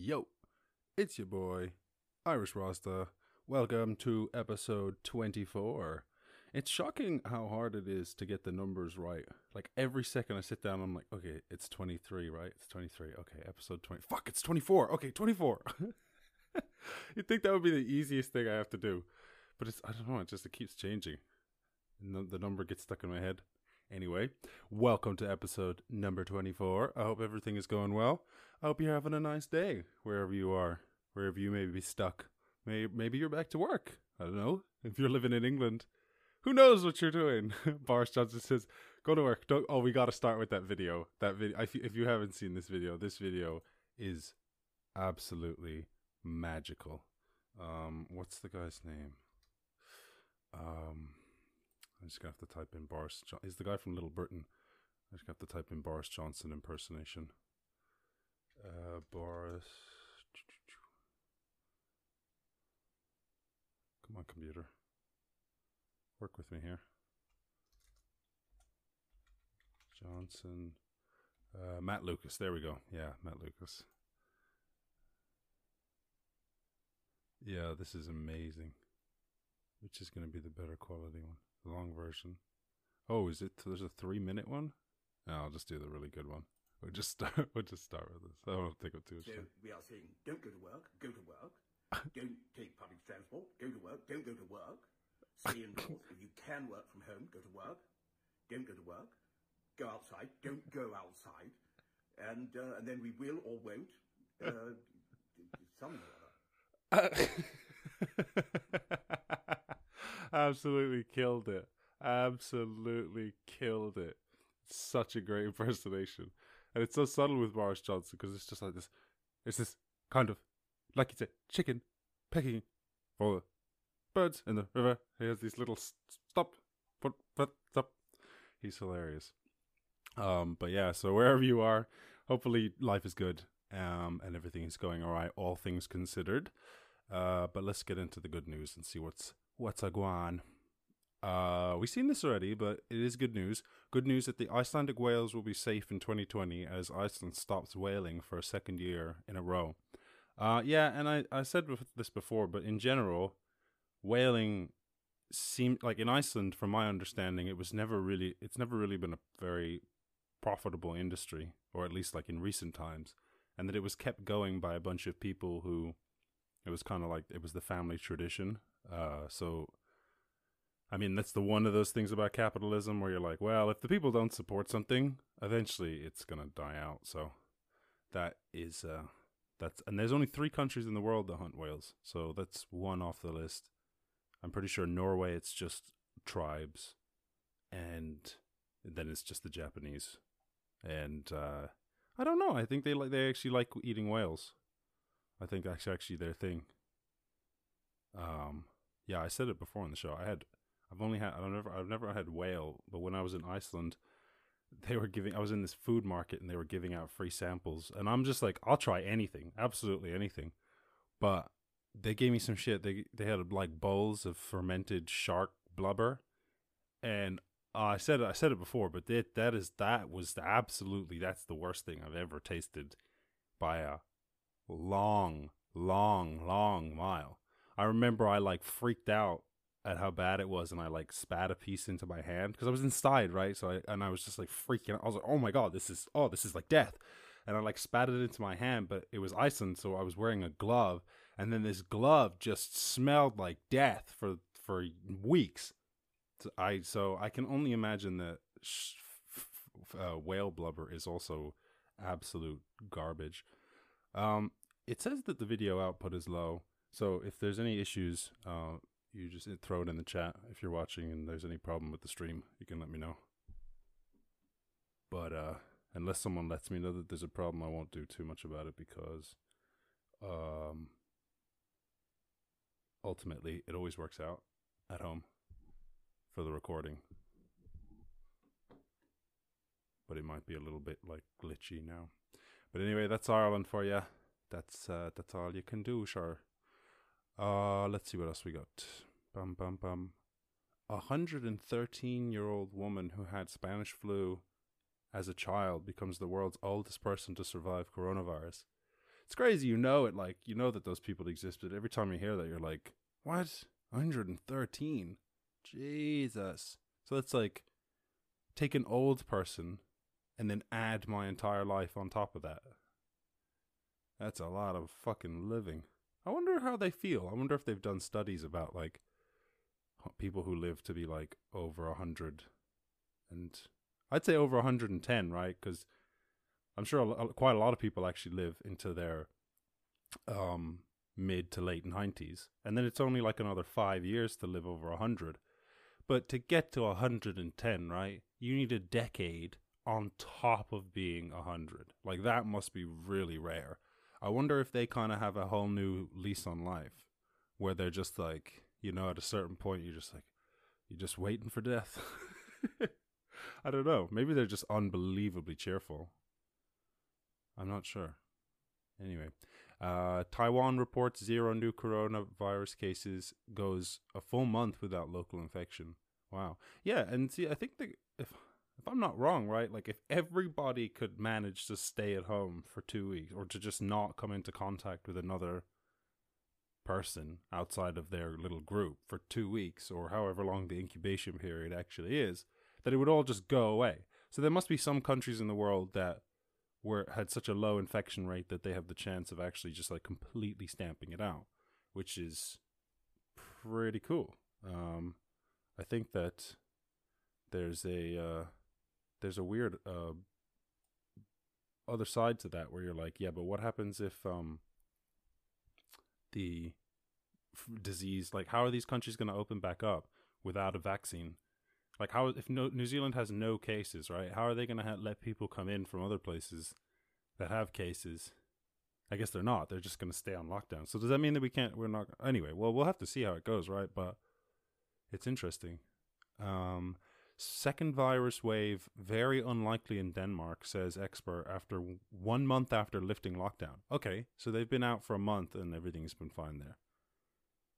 Yo, it's your boy, Irish Rasta. Welcome to episode 24. It's shocking how hard it is to get the numbers right. Like every second I sit down, I'm like, okay, it's 23, right? It's 23. Okay, episode 20. Fuck, it's 24. Okay, 24. You'd think that would be the easiest thing I have to do. But it's, I don't know, it just it keeps changing. And the, the number gets stuck in my head. Anyway, welcome to episode number 24. I hope everything is going well. I hope you're having a nice day wherever you are, wherever you may be stuck. Maybe, you're back to work. I don't know. If you're living in England, who knows what you're doing? Boris Johnson says, "Go to work." Don't, oh, we got to start with that video. That video. If you, if you haven't seen this video, this video is absolutely magical. Um, what's the guy's name? Um, I'm just gonna have to type in Boris. Jo- He's the guy from Little Britain. I just have to type in Boris Johnson impersonation. Uh, Boris. Come on, computer. Work with me here. Johnson. Uh, Matt Lucas. There we go. Yeah, Matt Lucas. Yeah, this is amazing. Which is going to be the better quality one? The long version. Oh, is it? There's a three minute one. No, I'll just do the really good one. We'll just start. We'll just start with this. I don't think of too much So time. we are saying, don't go to work, go to work. don't take public transport, go to work, don't go to work. Stay indoors. if you can work from home, go to work. Don't go to work. Go outside, don't go outside. And, uh, and then we will or won't, uh, something or other. Absolutely killed it. Absolutely killed it. Such a great impersonation. And it's so subtle with Boris Johnson because it's just like this. It's this kind of, like you said, chicken pecking for the birds in the river. He has these little stop, put, put, stop. He's hilarious. Um, but yeah, so wherever you are, hopefully life is good um, and everything is going all right, all things considered. Uh, but let's get into the good news and see what's what's a guan. Uh, we've seen this already, but it is good news. Good news that the Icelandic whales will be safe in 2020 as Iceland stops whaling for a second year in a row. Uh, yeah, and I, I said this before, but in general, whaling seemed like in Iceland, from my understanding, it was never really, it's never really been a very profitable industry, or at least like in recent times, and that it was kept going by a bunch of people who it was kind of like it was the family tradition. Uh, so, I mean, that's the one of those things about capitalism where you're like, well, if the people don't support something, eventually it's gonna die out. So, that is uh, that's and there's only three countries in the world that hunt whales, so that's one off the list. I'm pretty sure Norway it's just tribes, and then it's just the Japanese, and uh, I don't know. I think they like they actually like eating whales. I think that's actually their thing. Um, yeah, I said it before on the show. I had, I've only had, I've never, I've never had whale, but when I was in Iceland, they were giving. I was in this food market and they were giving out free samples, and I'm just like, I'll try anything, absolutely anything, but they gave me some shit. They they had like bowls of fermented shark blubber, and uh, I said I said it before, but that that is that was the, absolutely that's the worst thing I've ever tasted by a long, long, long mile. I remember I like freaked out at how bad it was, and I like spat a piece into my hand because I was inside, right? So I and I was just like freaking. out. I was like, "Oh my god, this is oh, this is like death," and I like spat it into my hand, but it was Iceland, so I was wearing a glove, and then this glove just smelled like death for for weeks. So I so I can only imagine that sh- f- f- uh, whale blubber is also absolute garbage. Um, it says that the video output is low, so if there's any issues, uh, you just throw it in the chat if you're watching and there's any problem with the stream, you can let me know. But uh, unless someone lets me know that there's a problem, I won't do too much about it because um, ultimately it always works out at home for the recording. But it might be a little bit like glitchy now. But anyway, that's Ireland for you. That's uh, that's all you can do, sure. Uh, let's see what else we got. Bum bum bum. A hundred and thirteen year old woman who had Spanish flu as a child becomes the world's oldest person to survive coronavirus. it's crazy. You know it, like you know that those people existed. every time you hear that, you're like, what? 113. Jesus. So it's like take an old person and then add my entire life on top of that. That's a lot of fucking living. I wonder how they feel. I wonder if they've done studies about like people who live to be like over a hundred, and I'd say over 110, right? Because I'm sure a, a, quite a lot of people actually live into their um, mid to late 90s, and then it's only like another five years to live over a 100. But to get to 110, right, you need a decade on top of being 100. Like that must be really rare. I wonder if they kind of have a whole new lease on life where they're just like, you know, at a certain point, you're just like, you're just waiting for death. I don't know. Maybe they're just unbelievably cheerful. I'm not sure. Anyway, uh, Taiwan reports zero new coronavirus cases, goes a full month without local infection. Wow. Yeah, and see, I think if if I'm not wrong, right? Like if everybody could manage to stay at home for two weeks or to just not come into contact with another person outside of their little group for two weeks or however long the incubation period actually is, that it would all just go away. So there must be some countries in the world that were had such a low infection rate that they have the chance of actually just like completely stamping it out, which is pretty cool. Um, I think that there's a uh, there's a weird uh, other side to that where you're like, yeah, but what happens if um, the f- disease, like, how are these countries going to open back up without a vaccine? Like, how if no, New Zealand has no cases, right? How are they going to ha- let people come in from other places that have cases? I guess they're not. They're just going to stay on lockdown. So does that mean that we can't? We're not. Anyway, well, we'll have to see how it goes, right? But it's interesting. Um, Second virus wave very unlikely in Denmark, says expert after one month after lifting lockdown. Okay, so they've been out for a month and everything's been fine there.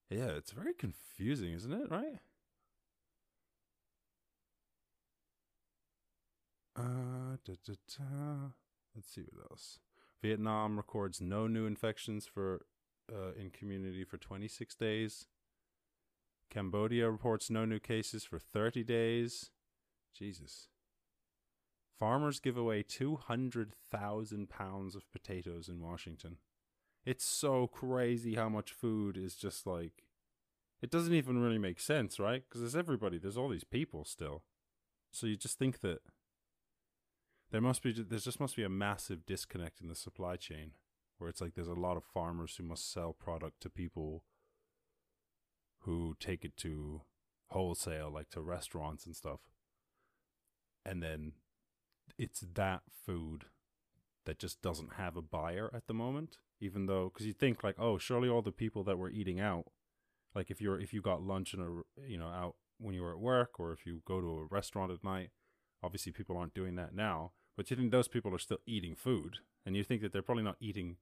Yeah, it's very confusing, isn't it? Right? Uh, da, da, da. Let's see what else. Vietnam records no new infections for uh, in community for 26 days. Cambodia reports no new cases for 30 days. Jesus. Farmers give away 200,000 pounds of potatoes in Washington. It's so crazy how much food is just like. It doesn't even really make sense, right? Because there's everybody, there's all these people still. So you just think that there must be, there just must be a massive disconnect in the supply chain where it's like there's a lot of farmers who must sell product to people who take it to wholesale, like to restaurants and stuff. And then it's that food that just doesn't have a buyer at the moment, even though, because you think like, oh, surely all the people that were eating out, like if you're, if you got lunch in a, you know, out when you were at work or if you go to a restaurant at night, obviously people aren't doing that now, but you think those people are still eating food and you think that they're probably not eating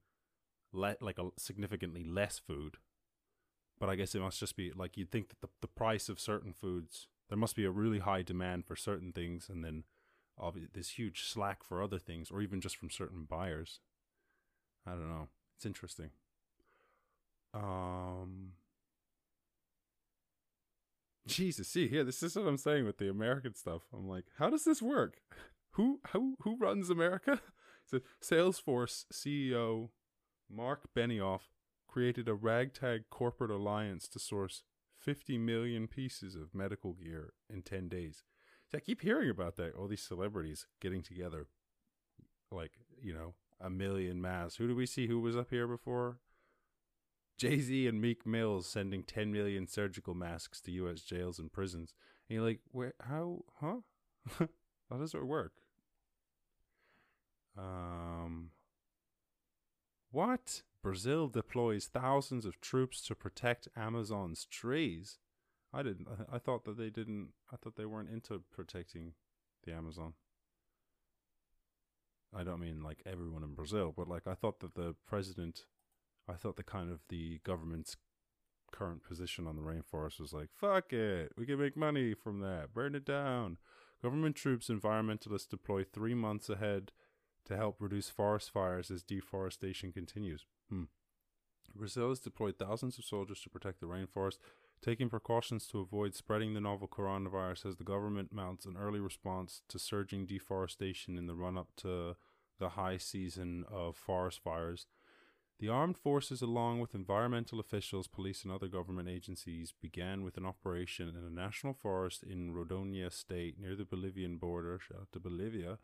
le- like a significantly less food but I guess it must just be like you'd think that the, the price of certain foods, there must be a really high demand for certain things, and then obviously this huge slack for other things, or even just from certain buyers. I don't know. It's interesting. Um, Jesus, see here, this is what I'm saying with the American stuff. I'm like, how does this work? Who who who runs America? So Salesforce CEO Mark Benioff created a ragtag corporate alliance to source 50 million pieces of medical gear in 10 days. See, I keep hearing about that. All these celebrities getting together, like, you know, a million masks. Who do we see who was up here before? Jay Z and Meek Mills sending 10 million surgical masks to U.S. jails and prisons. And you're like, where, how, huh? how does it work? Um, what? Brazil deploys thousands of troops to protect Amazon's trees. I didn't. I thought that they didn't. I thought they weren't into protecting the Amazon. I don't mean like everyone in Brazil, but like I thought that the president, I thought the kind of the government's current position on the rainforest was like, fuck it, we can make money from that, burn it down. Government troops, environmentalists deploy three months ahead to help reduce forest fires as deforestation continues. Hmm. Brazil has deployed thousands of soldiers to protect the rainforest, taking precautions to avoid spreading the novel coronavirus as the government mounts an early response to surging deforestation in the run up to the high season of forest fires. The armed forces, along with environmental officials, police, and other government agencies, began with an operation in a national forest in Rondônia State near the Bolivian border. Shout out to Bolivia.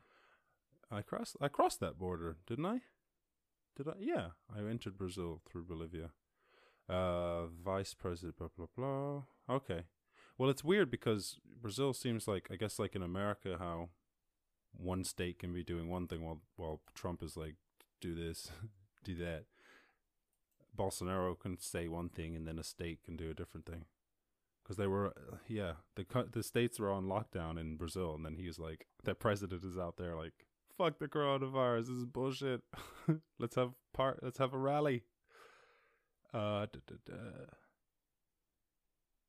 I crossed. I crossed that border, didn't I? Did I? Yeah, I entered Brazil through Bolivia. Uh, vice president, blah blah blah. Okay. Well, it's weird because Brazil seems like I guess like in America how one state can be doing one thing while while Trump is like do this, do that. Bolsonaro can say one thing and then a state can do a different thing. Because they were, yeah, the the states were on lockdown in Brazil, and then he was like, "That president is out there like, fuck the coronavirus. This is bullshit. let's have part. Let's have a rally." Uh, da, da, da.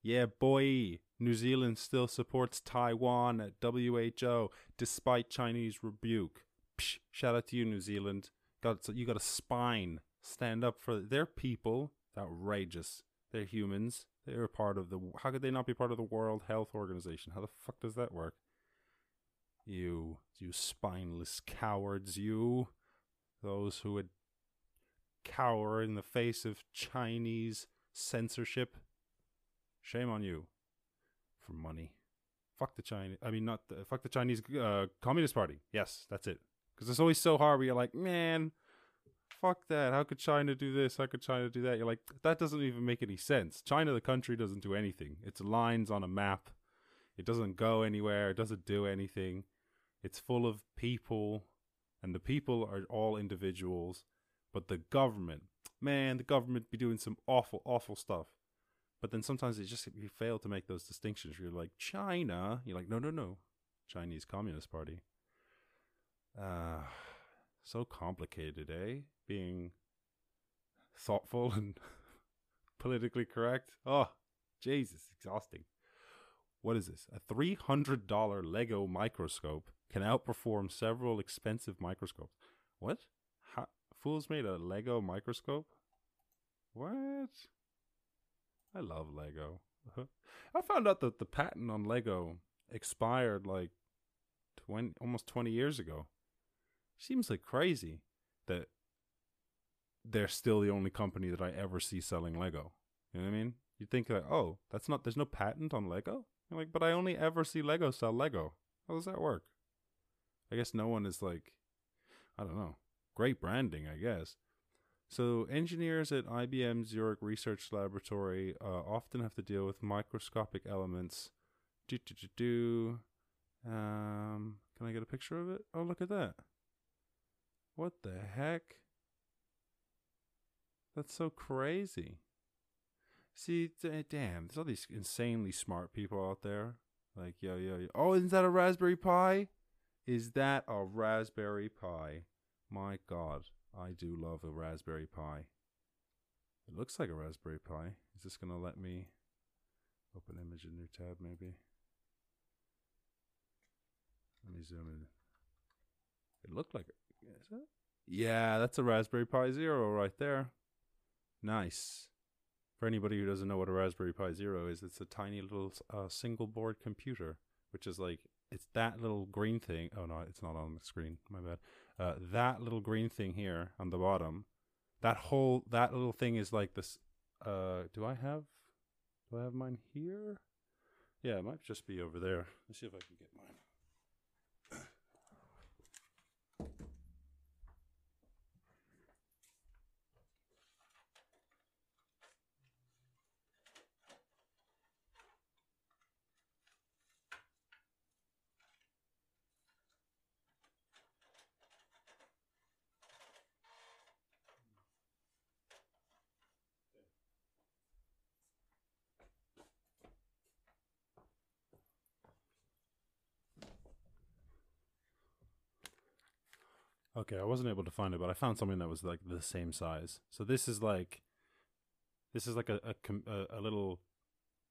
yeah, boy. New Zealand still supports Taiwan at WHO despite Chinese rebuke. Psh, shout out to you, New Zealand. Got you got a spine stand up for their people. Outrageous. They're humans. They're part of the. How could they not be part of the World Health Organization? How the fuck does that work? You, you spineless cowards, you. Those who would cower in the face of Chinese censorship. Shame on you. For money. Fuck the Chinese. I mean, not the. Fuck the Chinese uh, Communist Party. Yes, that's it. Because it's always so hard where you're like, man, fuck that. How could China do this? How could China do that? You're like, that doesn't even make any sense. China, the country, doesn't do anything. It's lines on a map. It doesn't go anywhere. It doesn't do anything. It's full of people, and the people are all individuals. But the government, man, the government be doing some awful, awful stuff. But then sometimes it just you fail to make those distinctions. You're like China. You're like, no, no, no, Chinese Communist Party. Uh so complicated, eh? Being thoughtful and politically correct. Oh, Jesus, exhausting. What is this? A $300 Lego microscope can outperform several expensive microscopes. What? How, fools made a Lego microscope? What? I love Lego. I found out that the patent on Lego expired like 20 almost 20 years ago seems like crazy that they're still the only company that I ever see selling Lego. You know what I mean? You think like, oh, that's not there's no patent on Lego. You're like, but I only ever see Lego sell Lego. How does that work? I guess no one is like, I don't know, great branding, I guess. So engineers at IBM Zurich Research Laboratory uh, often have to deal with microscopic elements. Do do do do. Um, can I get a picture of it? Oh, look at that. What the heck? That's so crazy. See, damn, there's all these insanely smart people out there. Like, yo, yo, yo. Oh, isn't that a Raspberry Pi? Is that a Raspberry Pi? My God, I do love a Raspberry Pi. It looks like a Raspberry Pi. Is this going to let me open image in new tab, maybe? Let me zoom in. It looked like it. Yeah, that's a Raspberry Pi Zero right there. Nice. For anybody who doesn't know what a Raspberry Pi Zero is, it's a tiny little uh, single board computer, which is like it's that little green thing. Oh no, it's not on the screen. My bad. Uh, that little green thing here on the bottom. That whole that little thing is like this. Uh, do I have? Do I have mine here? Yeah, it might just be over there. Let's see if I can get mine. Okay, I wasn't able to find it, but I found something that was like the same size. So this is like, this is like a a, com- a, a little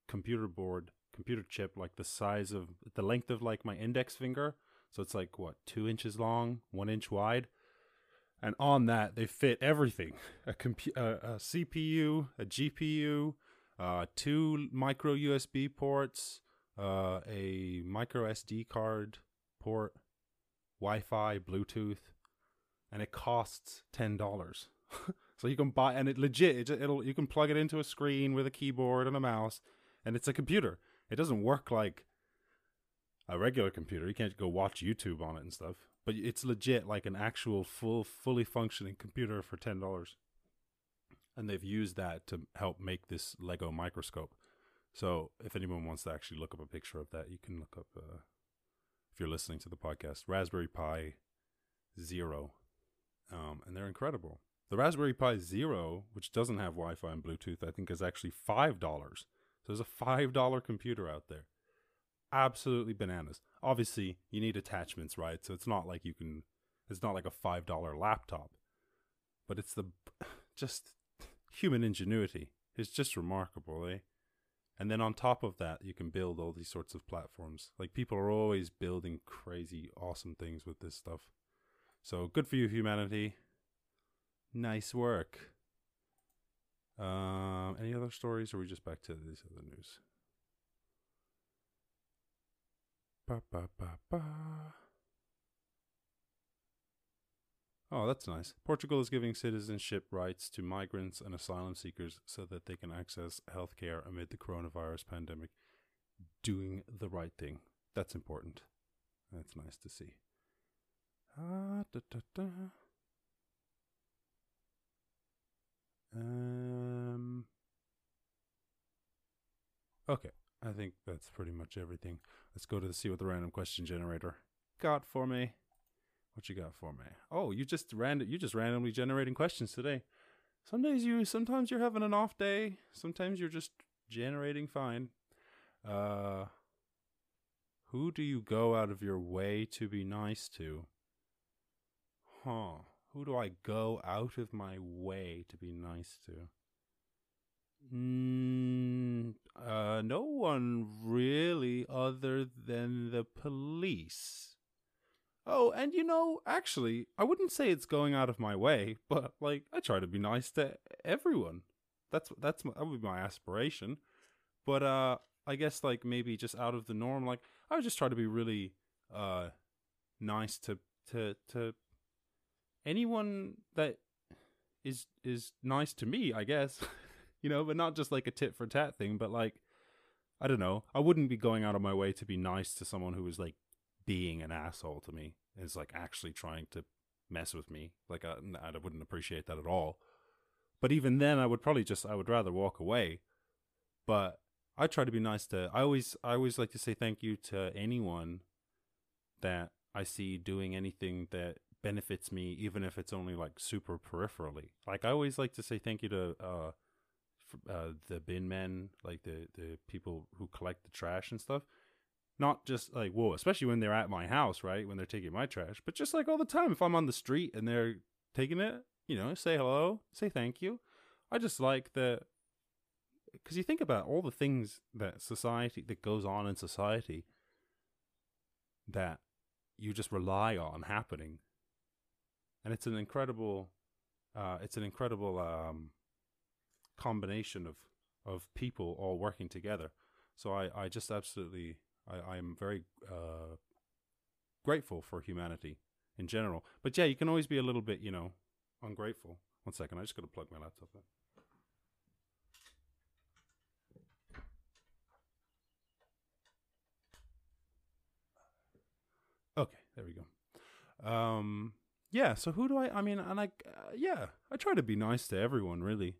computer board, computer chip, like the size of the length of like my index finger. So it's like what two inches long, one inch wide, and on that they fit everything: a, compu- a, a CPU, a GPU, uh, two micro USB ports, uh, a micro SD card port, Wi-Fi, Bluetooth, and it costs ten dollars. so you can buy, and it legit, it, it'll you can plug it into a screen with a keyboard and a mouse, and it's a computer. It doesn't work like a regular computer. You can't go watch YouTube on it and stuff. But it's legit like an actual full, fully functioning computer for ten dollars. And they've used that to help make this Lego microscope. So if anyone wants to actually look up a picture of that, you can look up. Uh, if you're listening to the podcast, Raspberry Pi Zero, um, and they're incredible. The Raspberry Pi Zero, which doesn't have Wi-Fi and Bluetooth, I think is actually five dollars. So there's a five dollar computer out there absolutely bananas. Obviously, you need attachments, right? So it's not like you can. It's not like a five dollar laptop, but it's the just human ingenuity. It's just remarkable, eh? And then on top of that, you can build all these sorts of platforms. Like people are always building crazy, awesome things with this stuff. So good for you, humanity. Nice work. Um, any other stories, or are we just back to this other news? Ba, ba, ba. Oh, that's nice. Portugal is giving citizenship rights to migrants and asylum seekers so that they can access healthcare amid the coronavirus pandemic. Doing the right thing. That's important. That's nice to see. Ah, da, da, da. Um. Okay. I think that's pretty much everything. Let's go to see what the random question generator got for me. What you got for me? Oh, you just random you just randomly generating questions today. Some days you sometimes you're having an off day. Sometimes you're just generating fine. Uh who do you go out of your way to be nice to? Huh. Who do I go out of my way to be nice to? Mm, uh, no one really other than the police. Oh, and you know, actually, I wouldn't say it's going out of my way, but like I try to be nice to everyone. That's that's my, that would be my aspiration. But uh, I guess like maybe just out of the norm. Like I would just try to be really uh nice to to to anyone that is is nice to me. I guess. you know, but not just like a tit for tat thing, but like, I don't know. I wouldn't be going out of my way to be nice to someone who is like being an asshole to me. Is like actually trying to mess with me. Like, I, I wouldn't appreciate that at all. But even then, I would probably just, I would rather walk away. But I try to be nice to, I always, I always like to say thank you to anyone that I see doing anything that benefits me, even if it's only like super peripherally. Like I always like to say thank you to uh, uh, the bin men, like the the people who collect the trash and stuff. Not just like whoa, especially when they're at my house, right? When they're taking my trash, but just like all the time, if I'm on the street and they're taking it, you know, say hello, say thank you. I just like the because you think about all the things that society that goes on in society that you just rely on happening, and it's an incredible, uh, it's an incredible um, combination of of people all working together. So I, I just absolutely I, I'm very uh, grateful for humanity in general. But yeah, you can always be a little bit, you know, ungrateful. One second, I just gotta plug my laptop in. Okay, there we go. Um, yeah. So who do I? I mean, and I, uh, yeah, I try to be nice to everyone, really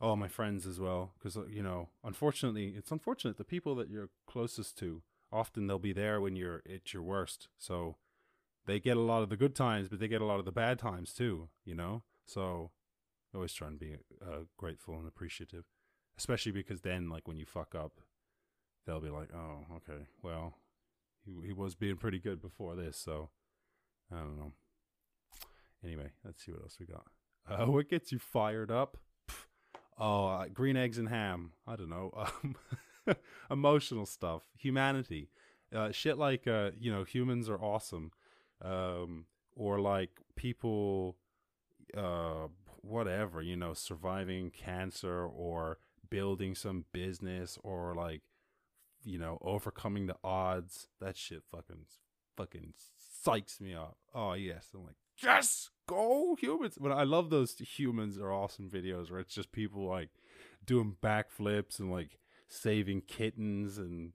all my friends as well because uh, you know unfortunately it's unfortunate the people that you're closest to often they'll be there when you're at your worst so they get a lot of the good times but they get a lot of the bad times too you know so always try and be uh, grateful and appreciative especially because then like when you fuck up they'll be like oh okay well he, he was being pretty good before this so i don't know anyway let's see what else we got. Uh, what gets you fired up? Oh, uh, green eggs and ham. I don't know. Um, emotional stuff, humanity, uh, shit like uh, you know humans are awesome, um, or like people uh whatever you know surviving cancer or building some business or like you know overcoming the odds. That shit fucking fucking psychs me up. Oh yes. I'm like yes! Go humans. But i love those humans are awesome videos where it's just people like doing backflips and like saving kittens and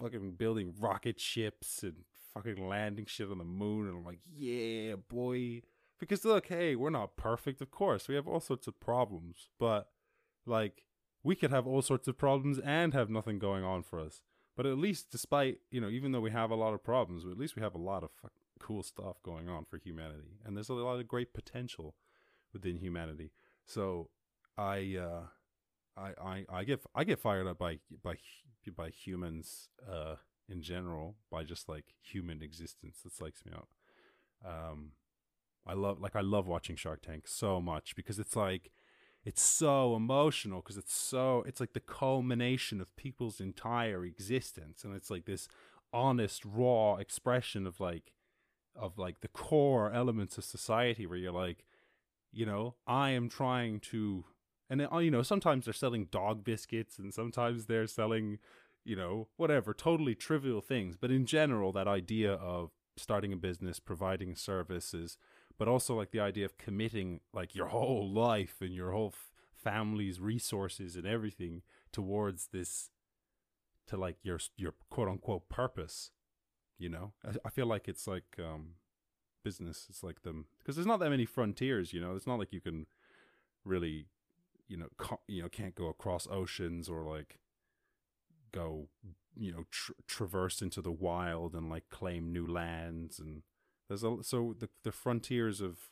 fucking building rocket ships and fucking landing shit on the moon. And i'm like yeah boy. Because look hey we're not perfect of course. We have all sorts of problems. But like we could have all sorts of problems and have nothing going on for us. But at least despite you know even though we have a lot of problems at least we have a lot of fuck- cool stuff going on for humanity. And there's a lot of great potential within humanity. So i uh I, I, I get I get fired up by by by humans uh in general by just like human existence that psychs me out. Um, I love like I love watching Shark Tank so much because it's like it's so emotional because it's so it's like the culmination of people's entire existence. And it's like this honest raw expression of like of like the core elements of society where you're like you know I am trying to and you know sometimes they're selling dog biscuits and sometimes they're selling you know whatever totally trivial things. But in general that idea of starting a business providing services but also like the idea of committing like your whole life and your whole f- family's resources and everything towards this to like your your quote unquote purpose you know? I, feel like it's like um business. It's like them because there's not that many frontiers you know? It's not like you can really you know co- you know can't go across oceans or like go you know tr- traverse into the wild and like claim new lands and there's a so the the frontiers of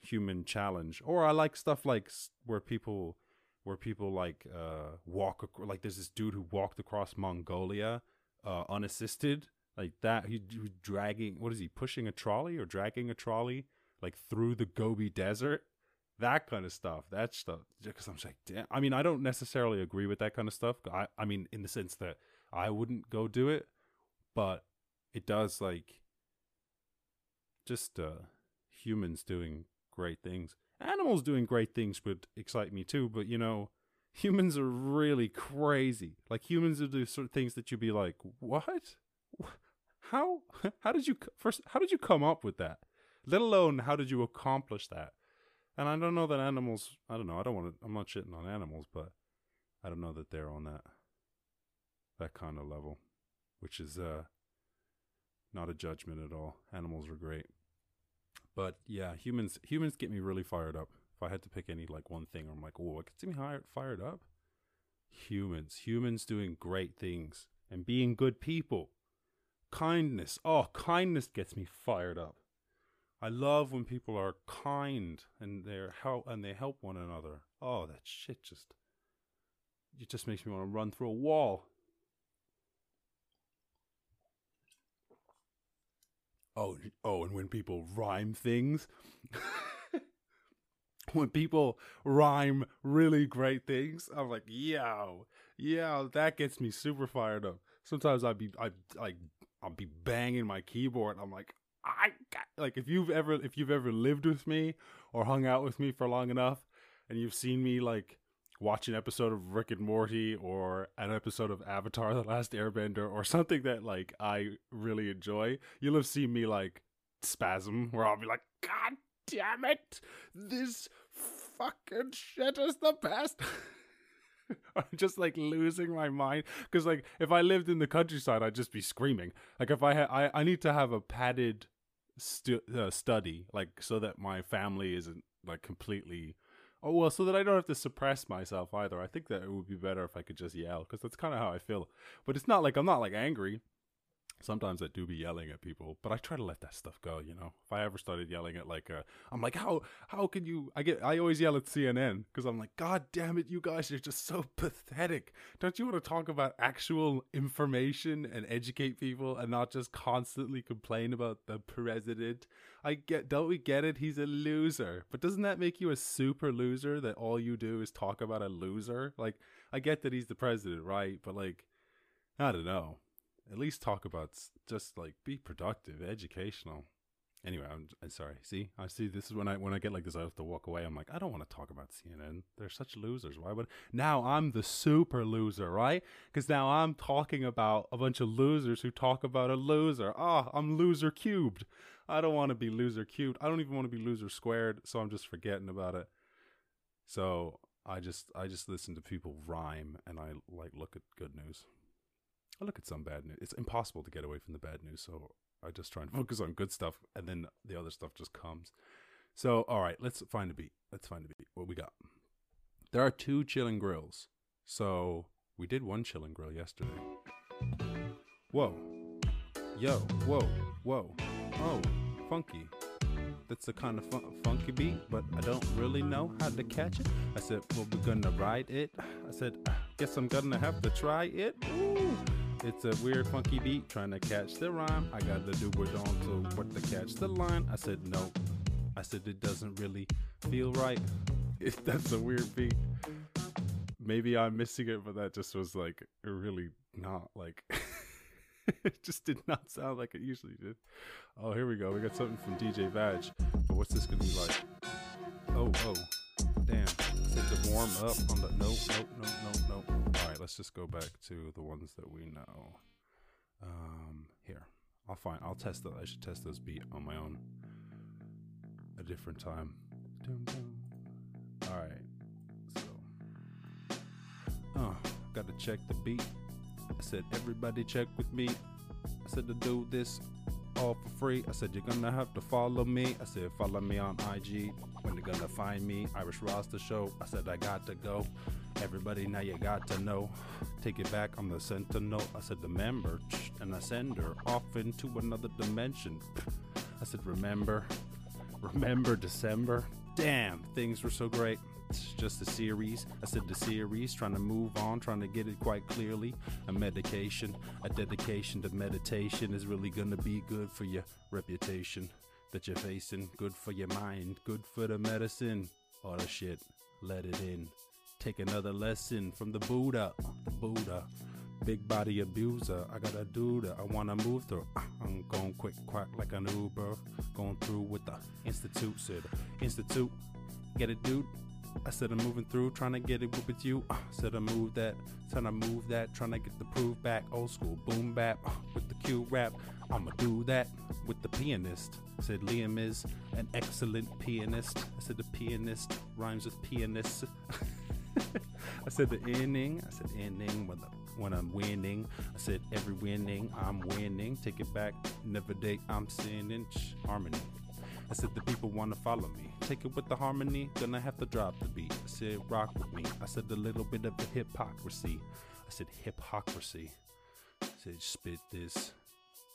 human challenge. Or i like stuff like where people where people like uh walk ac- like there's this dude who walked across mongolia uh unassisted like that he, he dragging what is he pushing a trolley or dragging a trolley like through the gobi desert that kind of stuff. That stuff. Because I'm like, damn. I mean, I don't necessarily agree with that kind of stuff. I, I mean, in the sense that I wouldn't go do it, but it does like just uh humans doing great things. Animals doing great things would excite me too, but you know, humans are really crazy. Like humans will do sort of things that you'd be like, what? How? How did you first? How did you come up with that? Let alone how did you accomplish that? And I don't know that animals. I don't know. I don't want to. I'm not shitting on animals, but I don't know that they're on that that kind of level, which is uh not a judgment at all. Animals are great, but yeah, humans humans get me really fired up. If I had to pick any like one thing, I'm like, oh, what gets me fired up? Humans, humans doing great things and being good people. Kindness, oh, kindness gets me fired up. I love when people are kind and they're help and they help one another. Oh, that shit just it just makes me want to run through a wall. Oh, oh, and when people rhyme things. when people rhyme really great things, I'm like, yo, yeah, that gets me super fired up. Sometimes I'd be, I like, I'll be banging my keyboard. I'm like, I got, like if you've ever if you've ever lived with me or hung out with me for long enough and you've seen me like watch an episode of Rick and Morty or an episode of Avatar the Last Airbender or something that like I really enjoy, you'll have seen me like spasm where I'll be like, God damn it, this fucking shit is the best. I'm just like losing my mind because like if I lived in the countryside, I'd just be screaming. Like if I had, I I need to have a padded stu- uh, study, like so that my family isn't like completely. Oh well, so that I don't have to suppress myself either. I think that it would be better if I could just yell because that's kind of how I feel. But it's not like I'm not like angry. Sometimes I do be yelling at people, but I try to let that stuff go. You know, if I ever started yelling at like, uh, I'm like, how how can you? I get I always yell at CNN because I'm like, God damn it, you guys are just so pathetic. Don't you want to talk about actual information and educate people and not just constantly complain about the president? I get, don't we get it? He's a loser, but doesn't that make you a super loser that all you do is talk about a loser? Like, I get that he's the president, right? But like, I don't know at least talk about just like be productive, educational. Anyway, I'm, I'm sorry. See, I see. This is when I when I get like this, I have to walk away. I'm like, I don't want to talk about CNN. They're such losers. Why would now I'm the super loser, right? Because now I'm talking about a bunch of losers who talk about a loser. Ah, I'm loser cubed. I don't want to be loser cubed. I don't even want to be loser squared. So I'm just forgetting about it. So I just I just listen to people rhyme and I like look at good news. I look at some bad news. It's impossible to get away from the bad news, so I just try and focus on good stuff, and then the other stuff just comes. So, all right, let's find a beat. Let's find a beat. What we got? There are two chilling grills. So we did one chilling grill yesterday. Whoa, yo, whoa, whoa, oh, funky. That's a kind of fun- funky beat, but I don't really know how to catch it. I said, well, we're gonna ride it. I said, I guess I'm gonna have to try it. Ooh. It's a weird, funky beat, trying to catch the rhyme. I gotta do it on to what to catch the line. I said, no. I said, it doesn't really feel right. If that's a weird beat. Maybe I'm missing it, but that just was like really not like. it just did not sound like it usually did. Oh, here we go. We got something from DJ Vag. But what's this gonna be like? Oh, oh, to warm up on the nope, nope, nope, nope, nope. All right, let's just go back to the ones that we know. Um, here, I'll find. I'll test that. I should test those beat on my own. A different time. All right, so. Oh, gotta check the beat. I said, everybody check with me. I said to do this all for free. I said, you're gonna have to follow me. I said, follow me on IG. When you're gonna find me, Irish Rasta Show. I said, I got to go. Everybody, now you got to know. Take it back, I'm the sentinel. I said, the member and I send her off into another dimension. I said, remember, remember December? Damn, things were so great. It's just a series. I said the series, trying to move on, trying to get it quite clearly. A medication, a dedication to meditation is really gonna be good for your reputation that you're facing. Good for your mind, good for the medicine. All the shit, let it in. Take another lesson from the Buddha, the Buddha. Big body abuser, I gotta do that. I wanna move through. Ah, I'm going quick, quack like an Uber. Going through with the Institute, said Institute. Get it, dude. I said I'm moving through, trying to get it with you. Uh, said I move that, trying to move that, trying to get the proof back. Old school boom bap uh, with the Q rap. I'ma do that with the pianist. Said Liam is an excellent pianist. I said the pianist rhymes with pianist. I said the inning. I said inning when the when I'm winning. I said every winning I'm winning. Take it back, never date I'm sinning. Harmony. I said the people wanna follow me. Take it with the harmony, I have to drop the beat. I said rock with me. I said a little bit of the hypocrisy. I said hypocrisy. I said spit this.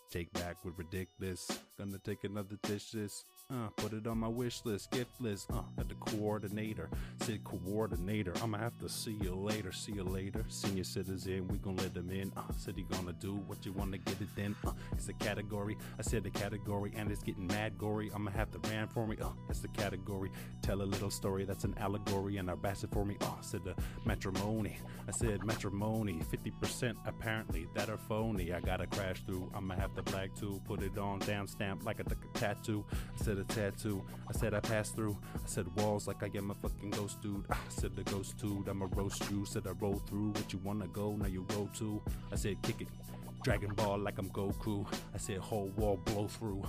Take back with ridiculous. Gonna take another dish this. Uh, put it on my wish list, gift list. Uh, at the coordinator, said coordinator. I'ma have to see you later, see you later. Senior citizen, we gon' let them in. Uh, said he gonna do what you wanna get it then. Uh, it's a category. I said the category, and it's getting mad gory. I'ma have to ran for me. Uh, it's the category. Tell a little story that's an allegory, and I bash it for me. Uh, said the matrimony. I said matrimony, 50% apparently that are phony. I gotta crash through. I'ma have to black too. Put it on down stamp like a, like a tattoo. I said a tattoo. I said I passed through. I said walls like I am a fucking ghost dude. I said the ghost dude. I'ma roast you. Said I roll through. What you wanna go? Now you go to. I said kick it. Dragon Ball like I'm Goku. I said whole wall blow through.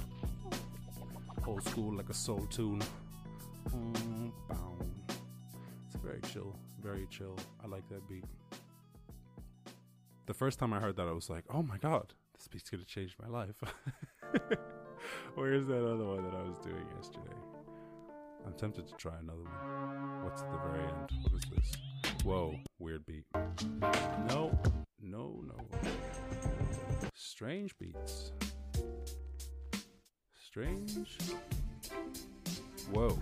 Old school like a soul tune. Mm. It's very chill. Very chill. I like that beat. The first time I heard that, I was like, oh my god, this beat's gonna change my life. Where's that other one that I was doing yesterday? I'm tempted to try another one. What's at the very end? What is this? Whoa, weird beat. No, no, no. Strange beats. Strange. Whoa.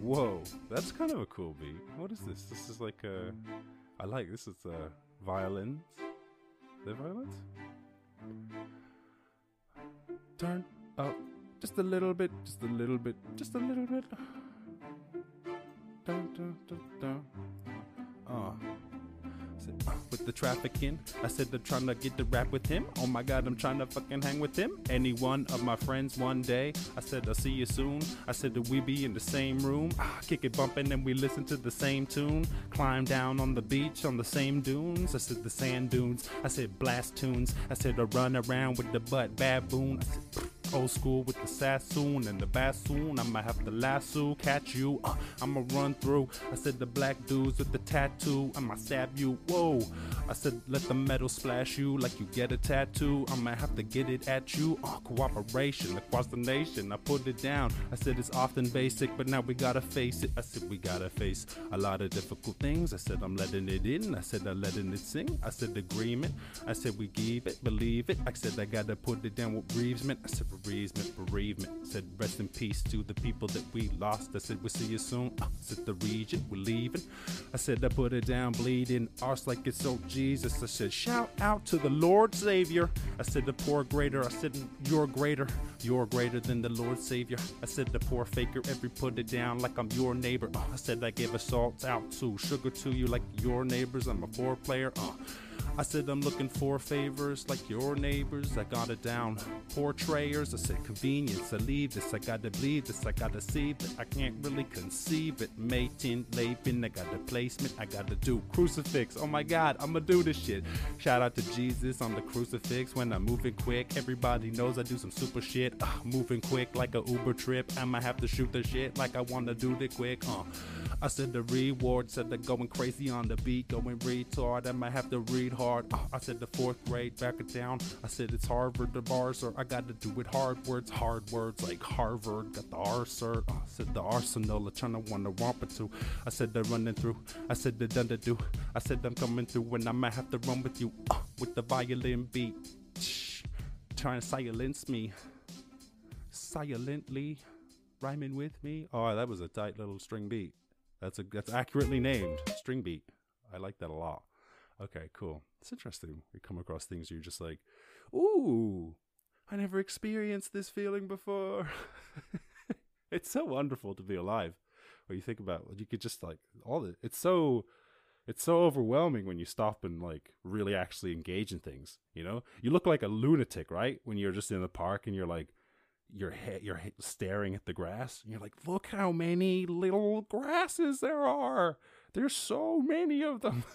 Whoa. That's kind of a cool beat. What is this? This is like a. I like this. Is a violins. The violins? Turn up just a little bit, just a little bit, just a little bit. Dun, dun, dun, dun. Uh. With the trafficking. I said I'm trying to get the rap with him. Oh my god, I'm trying to fucking hang with him. Any one of my friends one day. I said I'll see you soon. I said that we be in the same room. Ah, kick it bumping and we listen to the same tune. Climb down on the beach on the same dunes. I said the sand dunes. I said blast tunes. I said I run around with the butt baboon. I said Old school with the sassoon and the bassoon. I'ma have to lasso, catch you. Uh, I'ma run through. I said the black dudes with the tattoo. I'ma stab you. Whoa. I said let the metal splash you like you get a tattoo. I'ma have to get it at you. Uh, cooperation across the nation. I put it down. I said it's often basic, but now we gotta face it. I said we gotta face a lot of difficult things. I said I'm letting it in. I said I'm letting it sing. I said agreement. I said we give it, believe it. I said I gotta put it down with bereavement. I said bereavement, bereavement. Said rest in peace to the people that we lost. I said we'll see you soon. I said the region, we're leaving. I said I put it down, bleeding. Arse like it's so Jesus. I said shout out to the Lord Savior. I said the poor greater. I said you're greater. You're greater than the Lord Savior. I said the poor faker. Every put it down like I'm your neighbor. Uh, I said I give assaults out to sugar to you like your neighbors. I'm a four player. Uh, I said I'm looking for favors like your neighbors. I got it down. Portrayers. I said convenience. I leave this. I gotta bleed this. I gotta see that I can't really conceive it. Mating, laping. I got the placement. I gotta do crucifix. Oh my God, I'ma do this shit. Shout out to Jesus on the crucifix when I'm moving quick. Everybody knows I do some super shit. Uh, moving quick like a Uber trip. I'ma have to shoot the shit like I wanna do it quick. Uh. I said the reward, said they're going crazy on the beat, going retard. I might have to read hard. Uh, I said the fourth grade, back it down. I said it's Harvard, the bars are, I got to do it hard words, hard words like Harvard. Got the R sir. Uh, I said the arsenal, I trying to want to romp it to. I said they're running through. I said they're done to do. I said I'm coming through and I might have to run with you uh, with the violin beat. Shh, trying to silence me silently rhyming with me. Oh, that was a tight little string beat. That's a that's accurately named string beat. I like that a lot. Okay, cool. It's interesting. We come across things you're just like, ooh, I never experienced this feeling before. it's so wonderful to be alive. When you think about, you could just like all the. It's so, it's so overwhelming when you stop and like really actually engage in things. You know, you look like a lunatic, right? When you're just in the park and you're like, your head you're staring at the grass and you're like look how many little grasses there are. There's so many of them.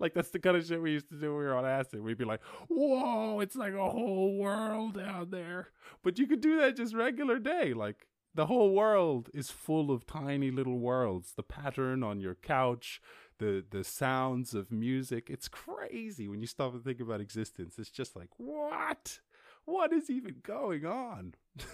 Like that's the kind of shit we used to do when we were on acid. We'd be like whoa it's like a whole world out there. But you could do that just regular day. Like the whole world is full of tiny little worlds. The pattern on your couch the the sounds of music. It's crazy when you stop and think about existence. It's just like what what is even going on?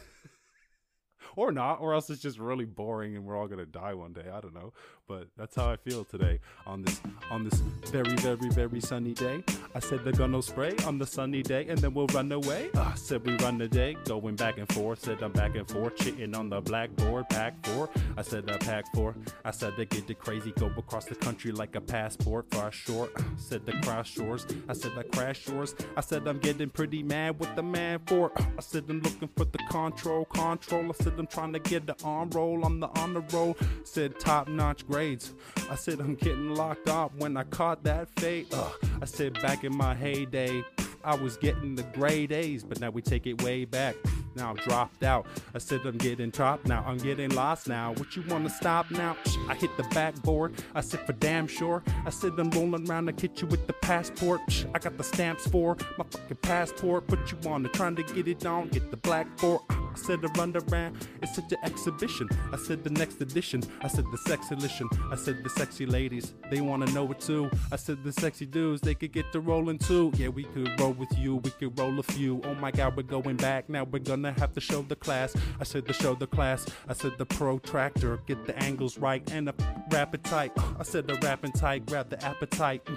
or not, or else it's just really boring and we're all gonna die one day. I don't know, but that's how I feel today on this on this very very very sunny day. I said they're gonna spray on the sunny day and then we'll run away. I said we run the day, going back and forth. Said I'm back and forth, chitting on the blackboard. Pack four. I said I pack four. I said they get the crazy, go across the country like a passport. Far short. Said the cross shores. I said I crash shores. I said I'm getting pretty mad with the man for. I said I'm looking for the control, control. I said I'm trying to get the on roll. I'm the on the roll. Said top notch grades. I said I'm getting locked up when I caught that fate. Ugh. I said back in my heyday. I was getting the grade A's, but now we take it way back. Now I'm dropped out. I said I'm getting trapped now. I'm getting lost now. What you wanna stop now? I hit the backboard. I said for damn sure. I said I'm rolling around to get you with the passport. I got the stamps for my fucking passport. What you wanna trying to get it on? Get the blackboard. I said I run around. It's such an exhibition. I said the next edition. I said the sex edition. I said the sexy ladies. They wanna know it too. I said the sexy dudes. They could get to rolling too. Yeah, we could roll with you. We could roll a few. Oh my god, we're going back. Now we're gonna have to show the class. I said the show the class. I said the protractor. Get the angles right and a rapid tight. I said the rapping tight. Grab the appetite.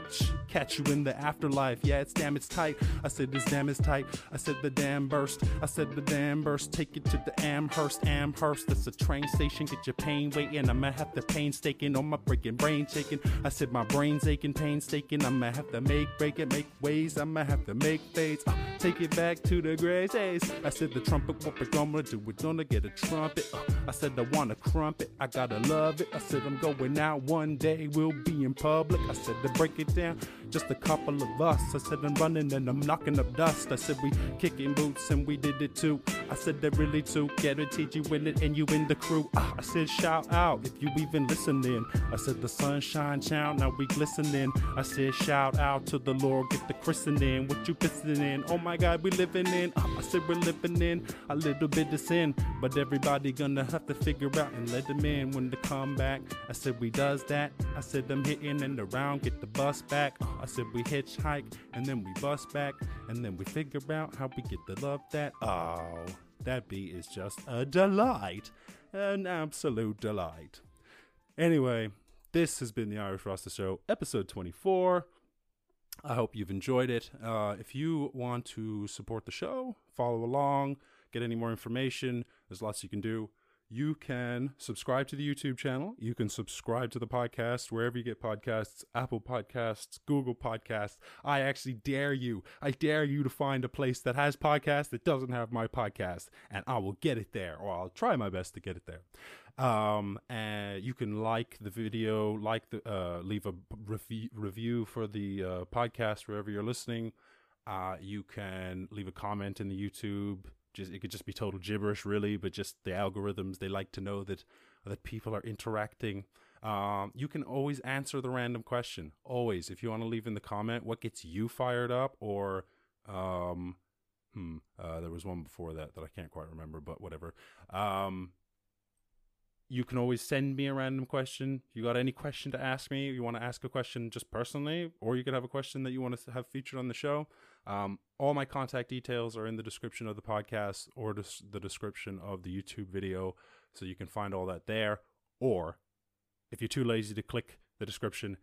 Catch you in the afterlife. Yeah, it's damn it's tight. I said this damn is tight. I said the damn burst. I said the damn burst. Take it to the Amherst. Amherst. That's a train station. Get your pain waiting. I'ma have to painstaking on my breaking brain shaking. I said my brain's aching, painstaking. I'ma have to make break it, make ways. I'ma have to make fades. Uh, take it back to the gray days. I said the trumpet what we're gonna do. We're gonna get a trumpet. Uh, I said I want a crumpet. I gotta love it. I said I'm going out one day. We'll be in public. I said to break it down. Just a couple of us. I said I'm running and I'm knocking up dust. I said we kicking boots and we did it too. I said they really too guaranteed you win it and you in the crew. Ah, I said shout out if you even listening. I said the sunshine child, now we glistening. I said shout out to the Lord, get the christening. What you pissing in? Oh my God, we living in. Ah, I said we're living in a little bit of sin, but everybody gonna have to figure out and let them in when they come back. I said we does that. I said I'm hitting and around, get the bus back. I said we hitchhike and then we bus back and then we figure out how we get the love that. Oh, that beat is just a delight, an absolute delight. Anyway, this has been the Irish Rasta Show, episode 24. I hope you've enjoyed it. Uh, if you want to support the show, follow along, get any more information, there's lots you can do. You can subscribe to the YouTube channel. You can subscribe to the podcast wherever you get podcasts Apple Podcasts, Google Podcasts. I actually dare you. I dare you to find a place that has podcasts that doesn't have my podcast, and I will get it there, or I'll try my best to get it there. Um, and you can like the video, like the uh, leave a review review for the uh, podcast wherever you're listening. Uh, you can leave a comment in the YouTube just it could just be total gibberish really but just the algorithms they like to know that that people are interacting um, you can always answer the random question always if you want to leave in the comment what gets you fired up or um, hmm uh, there was one before that that i can't quite remember but whatever um, you can always send me a random question. If you got any question to ask me, you want to ask a question just personally, or you could have a question that you want to have featured on the show. Um, all my contact details are in the description of the podcast or the description of the YouTube video, so you can find all that there. Or if you're too lazy to click the description,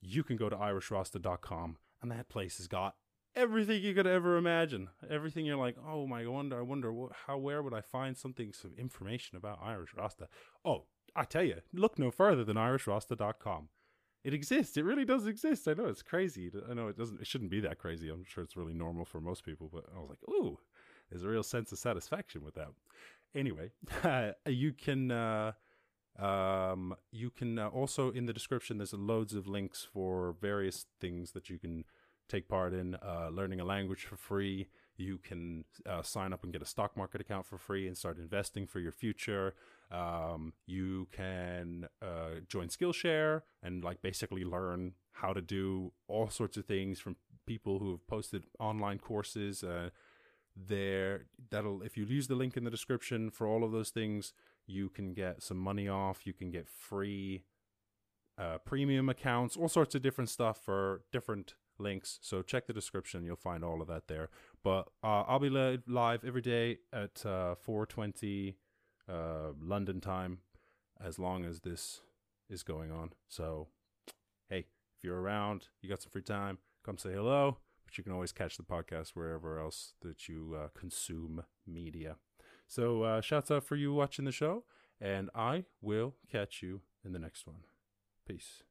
you can go to irishrasta.com, and that place has got everything you could ever imagine. Everything you're like, oh my, I wonder, I wonder, what, how, where would I find something, some information about Irish Rasta? Oh, I tell you, look no further than irishrasta.com. It exists. It really does exist. I know it's crazy. I know it doesn't. It shouldn't be that crazy. I'm sure it's really normal for most people. But I was like, ooh, there's a real sense of satisfaction with that. Anyway, you can. Uh, um, you can uh, also in the description. There's loads of links for various things that you can take part in uh, learning a language for free. You can uh, sign up and get a stock market account for free and start investing for your future. Um, you can uh, join Skillshare and like basically learn how to do all sorts of things from people who have posted online courses. Uh, there, that'll if you use the link in the description for all of those things, you can get some money off. You can get free uh, premium accounts, all sorts of different stuff for different links. So check the description; you'll find all of that there. But uh, I'll be live every day at uh, 4:20 uh, London time, as long as this is going on. So, hey, if you're around, you got some free time, come say hello. But you can always catch the podcast wherever else that you uh, consume media. So, uh, shouts out for you watching the show, and I will catch you in the next one. Peace.